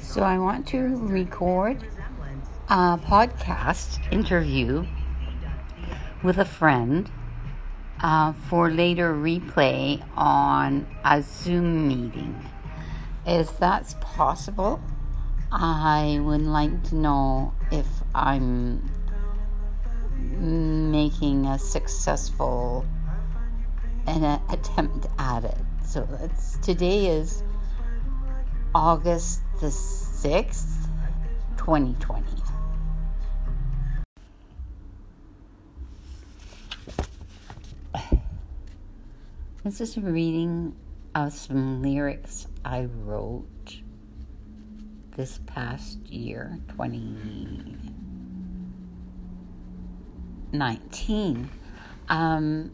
So I want to record a podcast interview with a friend uh, for later replay on a Zoom meeting. If that's possible, I would like to know if I'm making a successful an attempt at it. So today is August the 6th, 2020. This is a reading of some lyrics I wrote this past year, 2019. Um,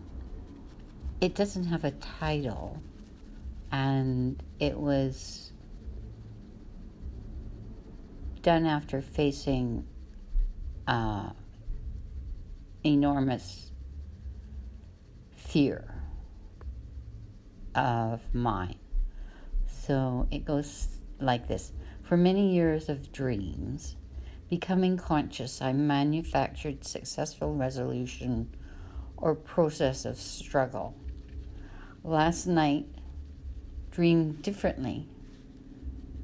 it doesn't have a title, and it was done after facing uh, enormous fear of mine. So it goes like this For many years of dreams, becoming conscious, I manufactured successful resolution or process of struggle. Last night, dreamed differently,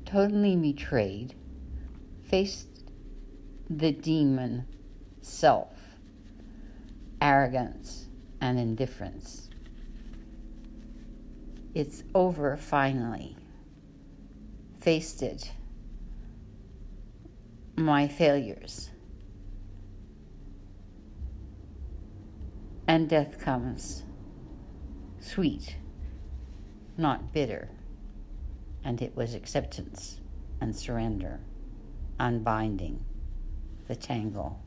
totally betrayed, faced the demon self, arrogance, and indifference. It's over finally. Faced it. My failures. And death comes. Sweet, not bitter. And it was acceptance and surrender, unbinding the tangle.